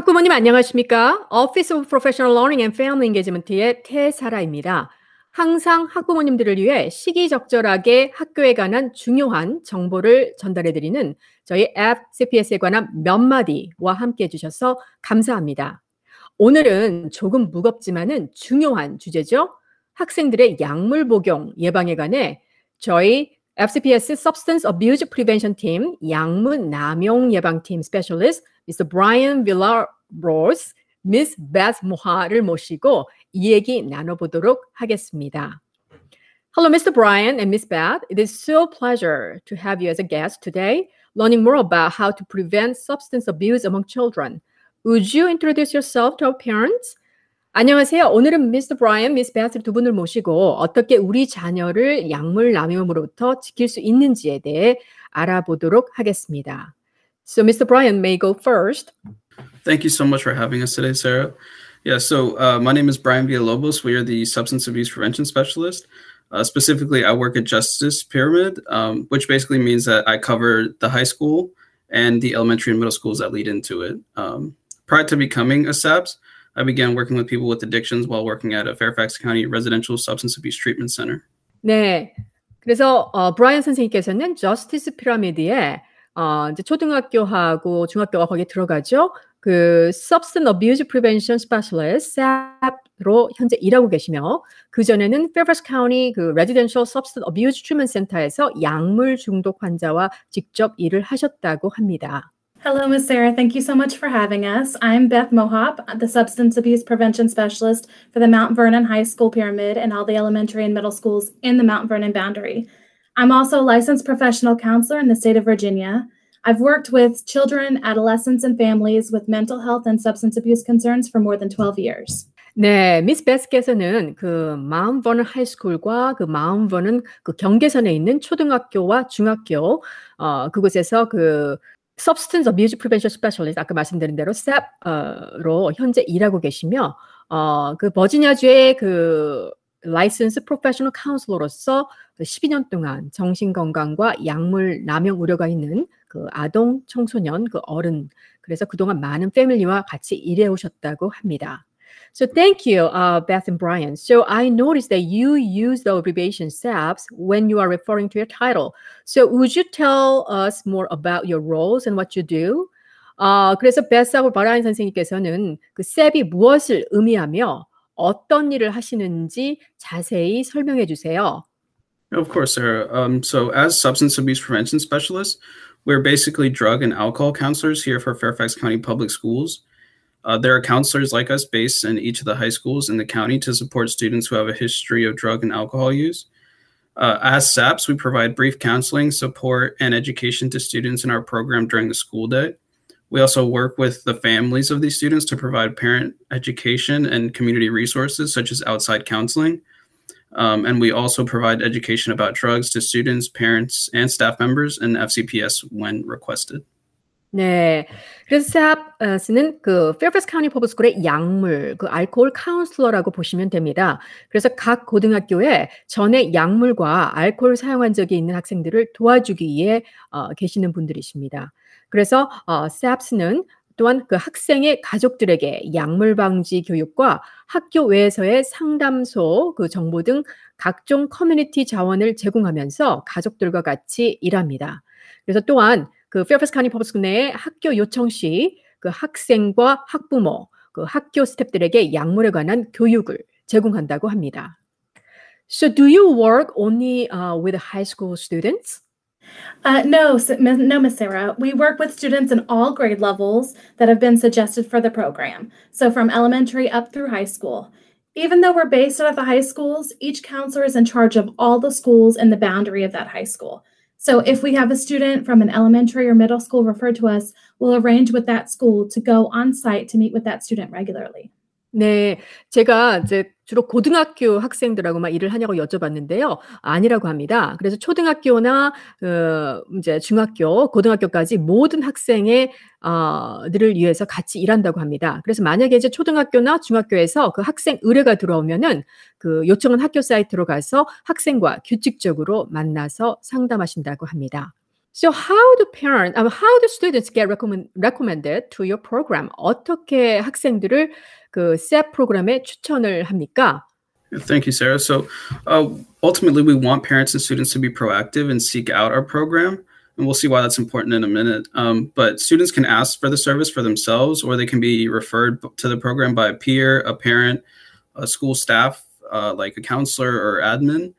학부모님 안녕하십니까? Office of Professional Learning and Family Engagement의 태사라입니다. 항상 학부모님들을 위해 시기적절하게 학교에 관한 중요한 정보를 전달해 드리는 저희 FCPS에 관한 몇 마디와 함께 해 주셔서 감사합니다. 오늘은 조금 무겁지만은 중요한 주제죠. 학생들의 약물 복용 예방에 관해 저희 FCPS Substance Abuse Prevention Team 약물 남용 예방팀 specialist Mr. Brian Villarose, Miss Beth Moha를 모시고 이 얘기 나눠보도록 하겠습니다. Hello, Mr. Brian and Miss Beth. It is so pleasure to have you as a guest today, learning more about how to prevent substance abuse among children. Would you introduce yourself to our parents? 안녕하세요. 오늘은 Mr. Brian, Miss Beth 두 분을 모시고 어떻게 우리 자녀를 약물 남용으로부터 지킬 수 있는지에 대해 알아보도록 하겠습니다. So, Mr. Brian may go first. Thank you so much for having us today, Sarah. Yeah, so uh, my name is Brian Villalobos. We are the substance abuse prevention specialist. Uh, specifically, I work at Justice Pyramid, um, which basically means that I cover the high school and the elementary and middle schools that lead into it. Um, prior to becoming a SAPS, I began working with people with addictions while working at a Fairfax County Residential Substance Abuse Treatment Center. 네. 그래서 어, 브라이언 선생님께서는 저스티스 피라미드에 어, 이제 초등학교하고 중학교가 거기에 들어가죠. 그 Substance Abuse Prevention Specialist SAP로 현재 일하고 계시며 그 전에는 Fairfax County 그 Residential Substance Abuse Treatment Center에서 약물 중독 환자와 직접 일을 하셨다고 합니다. Hello, Ms. Sarah. Thank you so much for having us. I'm Beth Mohop, the Substance Abuse Prevention Specialist for the Mount Vernon High School Pyramid and all the elementary and middle schools in the Mount Vernon boundary. I'm also a licensed professional counselor in the state of Virginia. I've worked with children, adolescents, and families with mental health and substance abuse concerns for more than 12 years. 네, 미스 베스께서는 그 마운 버넌 하이스쿨과 그 마운 버넌 그 경계선에 있는 초등학교와 중학교 어 그곳에서 그 Substance Abuse Prevention Specialist 아까 말씀드린 대로 SAP로 현재 일하고 계시며 어그 버지니아주의 그 라이센스 프로페셔널 카운슬러로서 12년 동안 정신 건강과 약물 남용 우려가 있는 그 아동, 청소년, 그 어른 그래서 그동안 많은 패밀리와 같이 일해 오셨다고 합니다. So thank you, uh, Beth and Brian. So I noticed that you use the abbreviation SAPS when you are referring to your title. So would you tell us more about your roles and what you do? 어, 그래서 베스하고 바라인 선생님께서는 그 SAP이 무엇을 의미하며 어떤 일을 하시는지 자세히 설명해 주세요. Of course, Sarah. Um, so as substance abuse prevention specialists, we're basically drug and alcohol counselors here for Fairfax County Public Schools. Uh, there are counselors like us based in each of the high schools in the county to support students who have a history of drug and alcohol use. Uh, as SAPs, we provide brief counseling, support, and education to students in our program during the school day. We also work with the families of these students to provide parent education and community resources, such as outside counseling. Um, and we also provide education about drugs to students, parents, and staff members in FCPS when requested. 네. 그래서 SAP스는 그 Fairfax County Public School의 약물, 그 알코올 카운슬러라고 보시면 됩니다. 그래서 각 고등학교에 전에 약물과 알코올 사용한 적이 있는 학생들을 도와주기 위해 어, 계시는 분들이십니다. 그래서 어, SAPS는 또한 그 학생의 가족들에게 약물 방지 교육과 학교 외에서의 상담소 그 정보 등 각종 커뮤니티 자원을 제공하면서 가족들과 같이 일합니다. 그래서 또한 그 Fairfax County Public School 내에 학교 요청 시 그 학생과 학부모, 그 학교 스태프들에게 약물에 관한 교육을 제공한다고 합니다. So do you work only uh, with high school students? Uh, no, no, Miss Sarah. We work with students in all grade levels that have been suggested for the program. So from elementary up through high school. Even though we're based out of the high schools, each counselor is in charge of all the schools in the boundary of that high school. So if we have a student from an elementary or middle school referred to us, we'll arrange with that school to go on site to meet with that student regularly. 네. 제가 이제 주로 고등학교 학생들하고 막 일을 하냐고 여쭤봤는데요. 아니라고 합니다. 그래서 초등학교나 어 인제 중학교, 고등학교까지 모든 학생의 어 들을 위해서 같이 일한다고 합니다. 그래서 만약에 이제 초등학교나 중학교에서 그 학생 의뢰가 들어오면은 그 요청한 학교 사이트로 가서 학생과 규칙적으로 만나서 상담하신다고 합니다. So how do parents, um, how do students get recommend, recommended to your program? 어떻게 학생들을 그 SEP 프로그램에 추천을 합니까? Thank you, Sarah. So uh, ultimately, we want parents and students to be proactive and seek out our program. And we'll see why that's important in a minute. Um, but students can ask for the service for themselves, or they can be referred to the program by a peer, a parent, a school staff, uh, like a counselor or admin.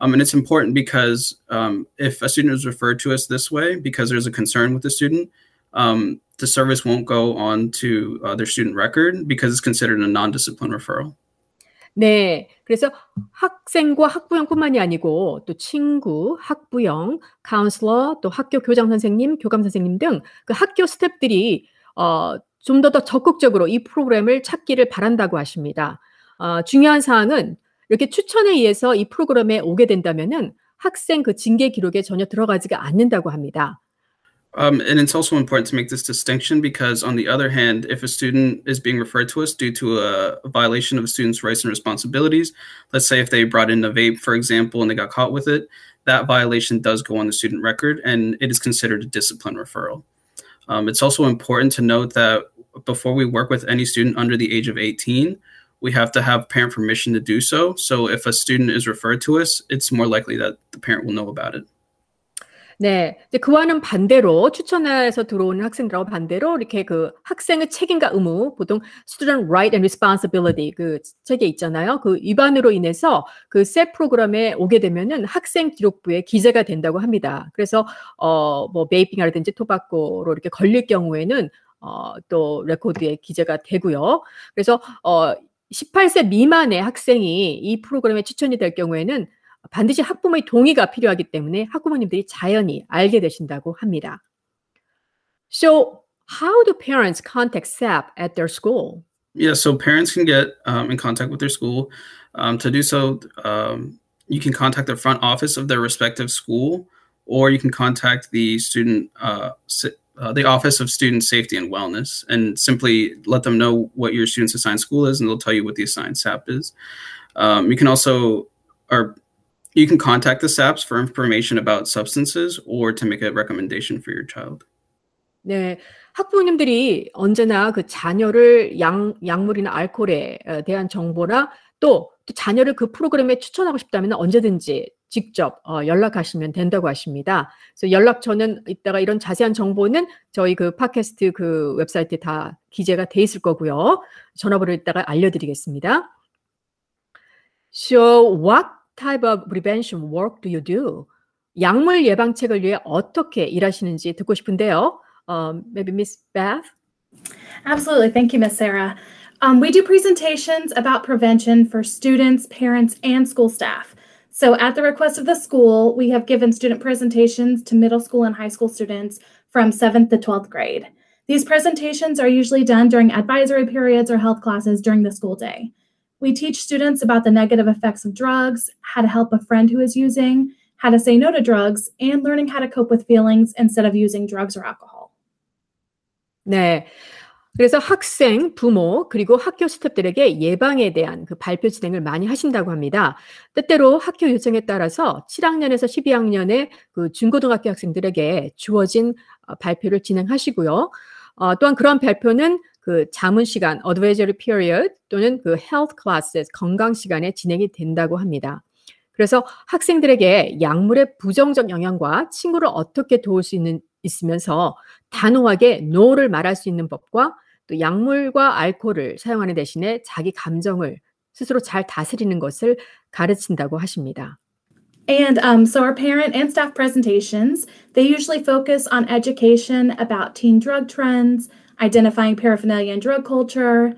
Um, and it's important because um, if a student is referred to us this way because there's a concern with the student, um, the service won't go on to uh, their student record because it's considered a non-discipline referral. 네. 그래서 학생과 학부형뿐만이 아니고 또 친구, 학부형, 카운슬러, 또 학교 교장 선생님, 교감 선생님 등 그 학교 스태프들이 어, 좀 더 더 적극적으로 이 프로그램을 찾기를 바란다고 하십니다. 어, 중요한 사항은 이렇게 추천에 의해서 이 프로그램에 오게 된다면은 학생 그 징계 기록에 전혀 들어가지가 않는다고 합니다. Um, and it's also important to make this distinction because, on the other hand, if a student is being referred to us due to a, violation of a student's rights and responsibilities, let's say if they brought in a vape, for example, and they got caught with it, that violation does go on the student record and it is considered a discipline referral. Um, it's also important to note that before we work with any student under the age of 18, we have to have parent permission to do so. So if a student is referred to us, it's more likely that the parent will know about it. 네. 이제 그와는 반대로 추천해서 들어오는 학생들하고 반대로 이렇게 그 학생의 책임과 의무, 보통 Student Right and Responsibility 그 책에 있잖아요. 그 위반으로 인해서 그 SEP 프로그램에 오게 되면은 학생 기록부에 기재가 된다고 합니다. 그래서 어뭐 vaping이라든지 tobacco로 이렇게 걸릴 경우에는 어또 record에 기재가 되고요. 그래서 어 18세 미만의 학생이 이 프로그램에 추천이 될 경우에는 반드시 학부모의 동의가 필요하기 때문에 학부모님들이 자연히 알게 되신다고 합니다. So, how do parents contact SAP at their school? Yeah, so parents can get um, in contact with their school. Um, to do so, um, you can contact the front office of their respective school, or you can contact the student, uh, uh, the Office of Student Safety and Wellness, and simply let them know what your student's assigned school is, and they'll tell you what the assigned SAP is. Um, you can also, or you can contact the SAPs for information about substances or to make a recommendation for your child. 네, 학부모님들이 언제나 그 자녀를 약, 약물이나 알코올에 대한 정보나 또, 또 자녀를 그 프로그램에 추천하고 싶다면 언제든지 직접 어, 연락하시면 된다고 하십니다. 그래서 연락처는 이따가 이런 자세한 정보는 저희 그 팟캐스트 그 웹사이트에 다 기재가 돼 있을 거고요. 전화번호 이따가 알려드리겠습니다. So what type of prevention work do you do? 약물 예방책을 위해 어떻게 일하시는지 듣고 싶은데요. Um, maybe Miss Beth? Absolutely. Thank you, Miss Sarah. Um, we do presentations about prevention for students, parents, and school staff. So, at the request of the school, we have given student presentations to middle school and high school students from 7th to 12th grade. These presentations are usually done during advisory periods or health classes during the school day. We teach students about the negative effects of drugs, how to help a friend who is using, how to say no to drugs, and learning how to cope with feelings instead of using drugs or alcohol. 네. 그래서 학생, 부모, 그리고 학교 스태프들에게 예방에 대한 그 발표 진행을 많이 하신다고 합니다. 때때로 학교 요청에 따라서 7학년에서 12학년의 그 중고등학교 학생들에게 주어진 발표를 진행하시고요. 어, 또한 그런 발표는 그 자문 시간, advisory period 또는 그 health classes, 건강 시간에 진행이 된다고 합니다. 그래서 학생들에게 약물의 부정적 영향과 친구를 어떻게 도울 수 있는 있으면서 단호하게 no를 말할 수 있는 법과 또 약물과 알코올을 사용하는 대신에 자기 감정을 스스로 잘 다스리는 것을 가르친다고 하십니다. And um, so our parent and staff presentations, they usually focus on education about teen drug trends, identifying paraphernalia and drug culture,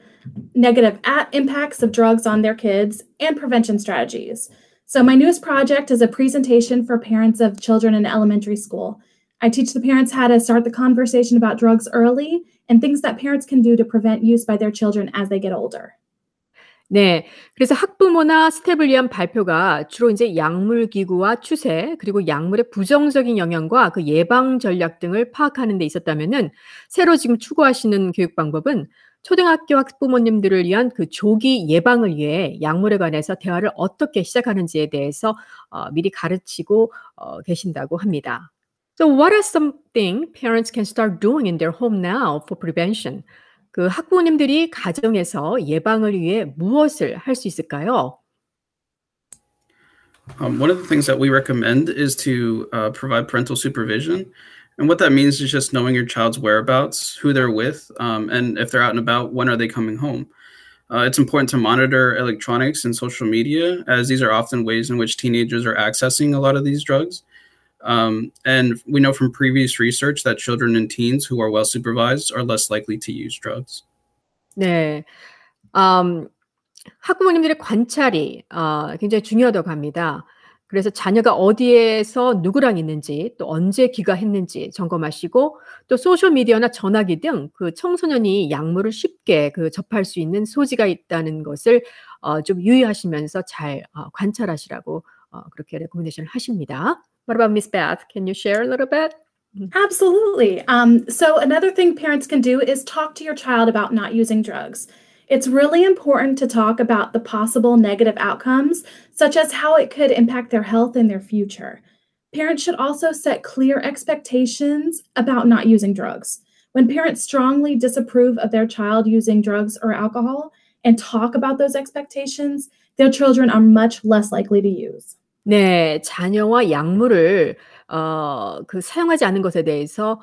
negative impacts of drugs on their kids, and prevention strategies. So my newest project is a presentation for parents of children in elementary school. I teach the parents how to start the conversation about drugs early and things that parents can do to prevent use by their children as they get older. 네. 그래서 학부모나 스텝을 위한 발표가 주로 이제 약물 기구와 추세, 그리고 약물의 부정적인 영향과 그 예방 전략 등을 파악하는 데 있었다면은 새로 지금 추구하시는 교육 방법은 초등학교 학부모님들을 위한 그 조기 예방을 위해 약물에 관해서 대화를 어떻게 시작하는지에 대해서 어, 미리 가르치고 어, 계신다고 합니다. So what are something parents can start doing in their home now for prevention? 그 학부모님들이 가정에서 예방을 위해 무엇을 할 수 있을까요? Um, one of the things that we recommend is to uh, provide parental supervision. And what that means is just knowing your child's whereabouts, who they're with, um, and if they're out and about, when are they coming home. Uh, it's important to monitor electronics and social media, as these are often ways in which teenagers are accessing a lot of these drugs. Um, and we know from previous research that children and teens who are well supervised are less likely to use drugs. 네. 음, 학부모님들의 관찰이 어, 굉장히 중요하다고 합니다. 그래서 자녀가 어디에서 누구랑 있는지 또 언제 귀가했는지 점검하시고 또 소셜 미디어나 전화기 등 그 청소년이 약물을 쉽게 그 접할 수 있는 소지가 있다는 것을 어, 좀 유의하시면서 잘 어, 관찰하시라고 어, 그렇게 recommendation을 하십니다. What about Miss Beth? Can you share a little bit? Absolutely. Um, so, another thing parents can do is talk to your child about not using drugs. It's really important to talk about the possible negative outcomes, such as how it could impact their health and their future. Parents should also set clear expectations about not using drugs. When parents strongly disapprove of their child using drugs or alcohol and talk about those expectations, their children are much less likely to use. 네, 자녀와 약물을 어, 그 사용하지 않는 것에 대해서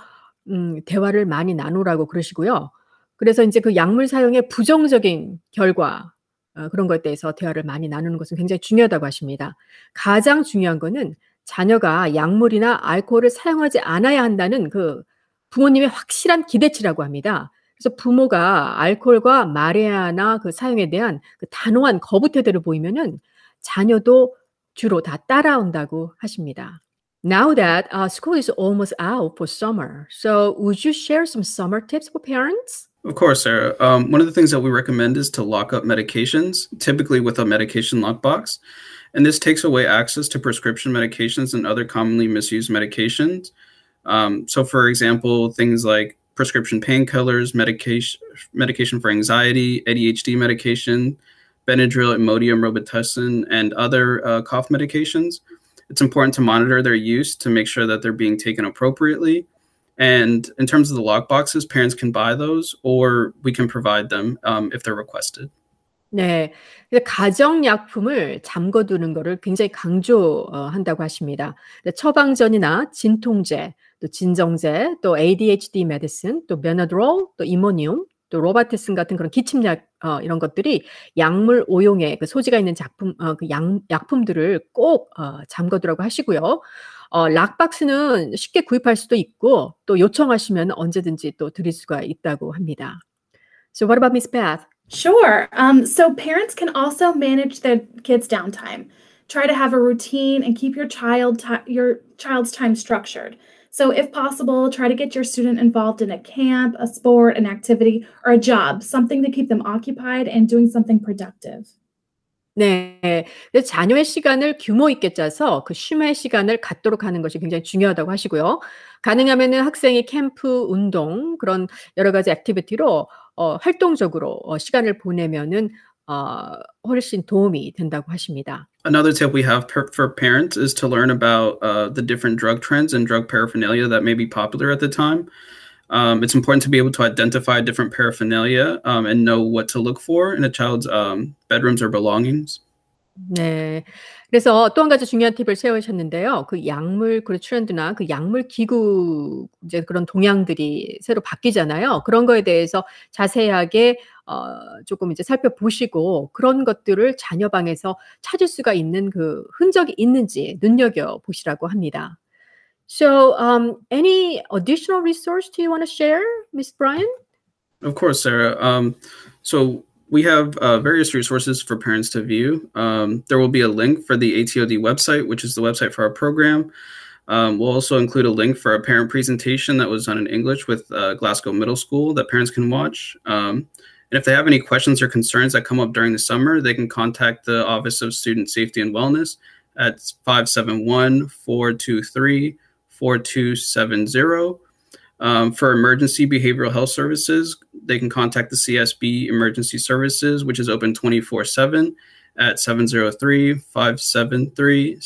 음, 대화를 많이 나누라고 그러시고요. 그래서 이제 그 약물 사용의 부정적인 결과 어, 그런 것에 대해서 대화를 많이 나누는 것은 굉장히 중요하다고 하십니다. 가장 중요한 거는 자녀가 약물이나 알코올을 사용하지 않아야 한다는 그 부모님의 확실한 기대치라고 합니다. 그래서 부모가 알코올과 마레아나 그 사용에 대한 그 단호한 거부 태도를 보이면은 자녀도 주로 다 따라온다고 하십니다. Now that uh, school is almost out for summer, so would you share some summer tips for parents? Of course, Sarah. Um, one of the things that we recommend is to lock up medications, typically with a medication lockbox. And this takes away access to prescription medications and other commonly misused medications. Um, so, for example, things like prescription painkillers, medication, medication for anxiety, ADHD medication, Benadryl, Imodium, Robitussin, and other uh, cough medications. It's important to monitor their use to make sure that they're being taken appropriately. And in terms of the lock boxes, parents can buy those or we can provide them um, if they're requested. 네. 가정약품을 잠궈두는 것을 굉장히 강조한다고 하십니다. 처방전이나 진통제, 또 진정제, 또 ADHD 메디슨, 또 베나드롤, 또 이모니움, 또 로바테슨 같은 그런 기침약 어, 이런 것들이 약물 오용에 그 소지가 있는 작품 어, 그 약, 약품들을 꼭 어, 잠궈두라고 하시고요. 어, 락박스는 쉽게 구입할 수도 있고 또 요청하시면 언제든지 또 드릴 수가 있다고 합니다. So what about Miss Beth? Sure. Um, so parents can also manage their kids' downtime. Try to have a routine and keep your child your child's time structured. So, if possible, try to get your student involved in a camp, a sport, an activity, or a job, something to keep them occupied and doing something productive. 네. 자녀의 시간을 규모 있게 짜서 그 쉼의 시간을 갖도록 하는 것이 굉장히 중요하다고 하시고요. 가능하면은 학생이 캠프, 운동 그런 여러 가지 액티비티로 어, 활동적으로 어, 시간을 보내면은 어, 훨씬 도움이 된다고 하십니다. Another tip we have per- for parents is to learn about uh, the different drug trends and drug paraphernalia that may be popular at the time. Um, it's important to be able to identify different paraphernalia um, and know what to look for in a child's um, bedrooms or belongings. 네. 그래서 또한 가지 중요한 팁을 세우셨는데요. 그 약물 그 트렌드나 그 약물 기구 이제 그런 동향들이 새로 바뀌잖아요. 그런 거에 대해서 자세하게 어 조금 이제 살펴보시고 그런 것들을 자녀 방에서 찾을 수가 있는 그 흔적이 있는지 눈여겨 보시라고 합니다. So, um, any additional resource do you want to share, Miss Brian? Of course, Sarah. Um, so we have uh, various resources for parents to view. Um, there will be a link for the ATOD website, which is the website for our program. Um, we'll also include a link for a parent presentation that was done in English with uh, Glasgow Middle School that parents can watch. Um, and if they have any questions or concerns that come up during the summer, they can contact the Office of Student Safety and Wellness at 571 423 4270 um, for emergency behavioral health services, they can contact the CSB Emergency Services, which is open 24 7 at 703 573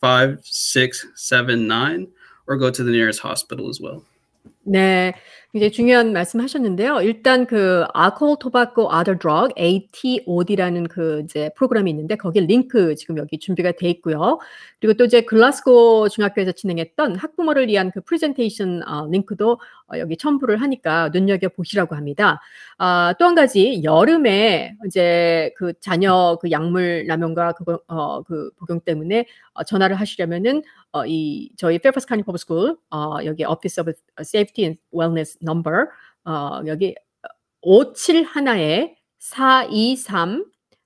5679, or go to the nearest hospital as well. 네. 굉장히 중요한 말씀 하셨는데요. 일단 그 Alcohol, Tobacco, Other Drug (ATOD라는) 그 이제 프로그램이 있는데 거기에 링크 지금 여기 준비가 돼 있고요. 그리고 또 이제 글라스고 중학교에서 진행했던 학부모를 위한 그 프레젠테이션 어 링크도 어 여기 첨부를 하니까 눈여겨 보시라고 합니다. 아 또 한 가지 여름에 이제 그 자녀 그 약물 남용과 그거 어 그 복용 때문에 어 전화를 하시려면은 어 이 저희 County Public School 어 여기 Office of Safety and Wellness number. 어 여기 571에 423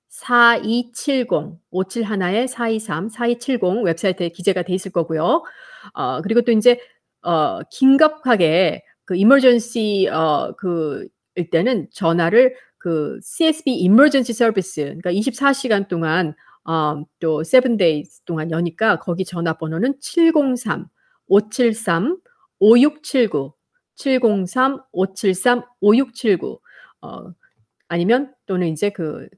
4270 571에 423 4270 웹사이트에 기재가 돼 있을 거고요. 어 그리고 또 인제 어 긴급하게 그 emergency 어 그일 때는 전화를 그 CSB Emergency Service 그러니까 24 시간 동안 어 또 7 days 동안 여니까 거기 전화번호는 703 573 5679 703 573 5679 어 아니면 또는 인제 그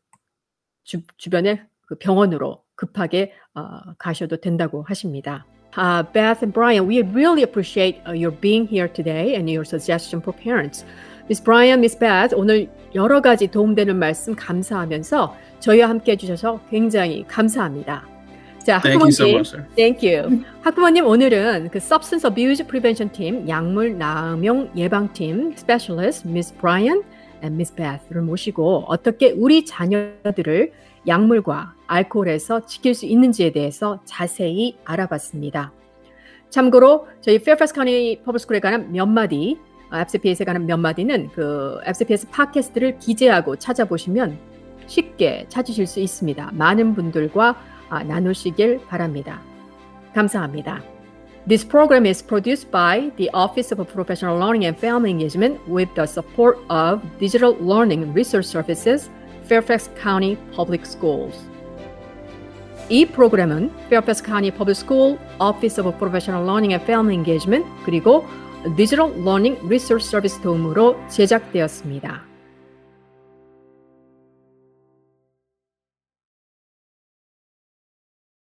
주 주변의 그 병원으로 급하게 어 가셔도 된다고 하십니다. Uh, Beth and Brian, we really appreciate uh, your being here today and your suggestion for parents. Miss Brian, Miss Beth, 오늘 여러 가지 도움되는 말씀 감사하면서 저희와 함께 해 주셔서 굉장히 감사합니다. 자, Thank you so 학부모님 much. Thank you. 학부모님 오늘은 그 Substance Abuse Prevention Team 약물 남용 예방팀 Specialist Miss Brian and Miss Beth를 모시고 어떻게 우리 자녀들을 약물과 알코올에서 지킬 수 있는지에 대해서 자세히 알아봤습니다. 참고로 저희 Fairfax County Public School에 관한 몇 마디, 어, FCPS에 관한 몇 마디는 그 FCPS 팟캐스트를 기재하고 찾아보시면 쉽게 찾으실 수 있습니다. 많은 분들과 아, 나누시길 바랍니다. 감사합니다. This program is produced by the Office of Professional Learning and Family Engagement with the support of Digital Learning Research Services, Fairfax County Public Schools. 이 프로그램은 Fairfax County Public School Office of Professional Learning and Family Engagement 그리고 Digital Learning Research Service 도움으로 제작되었습니다.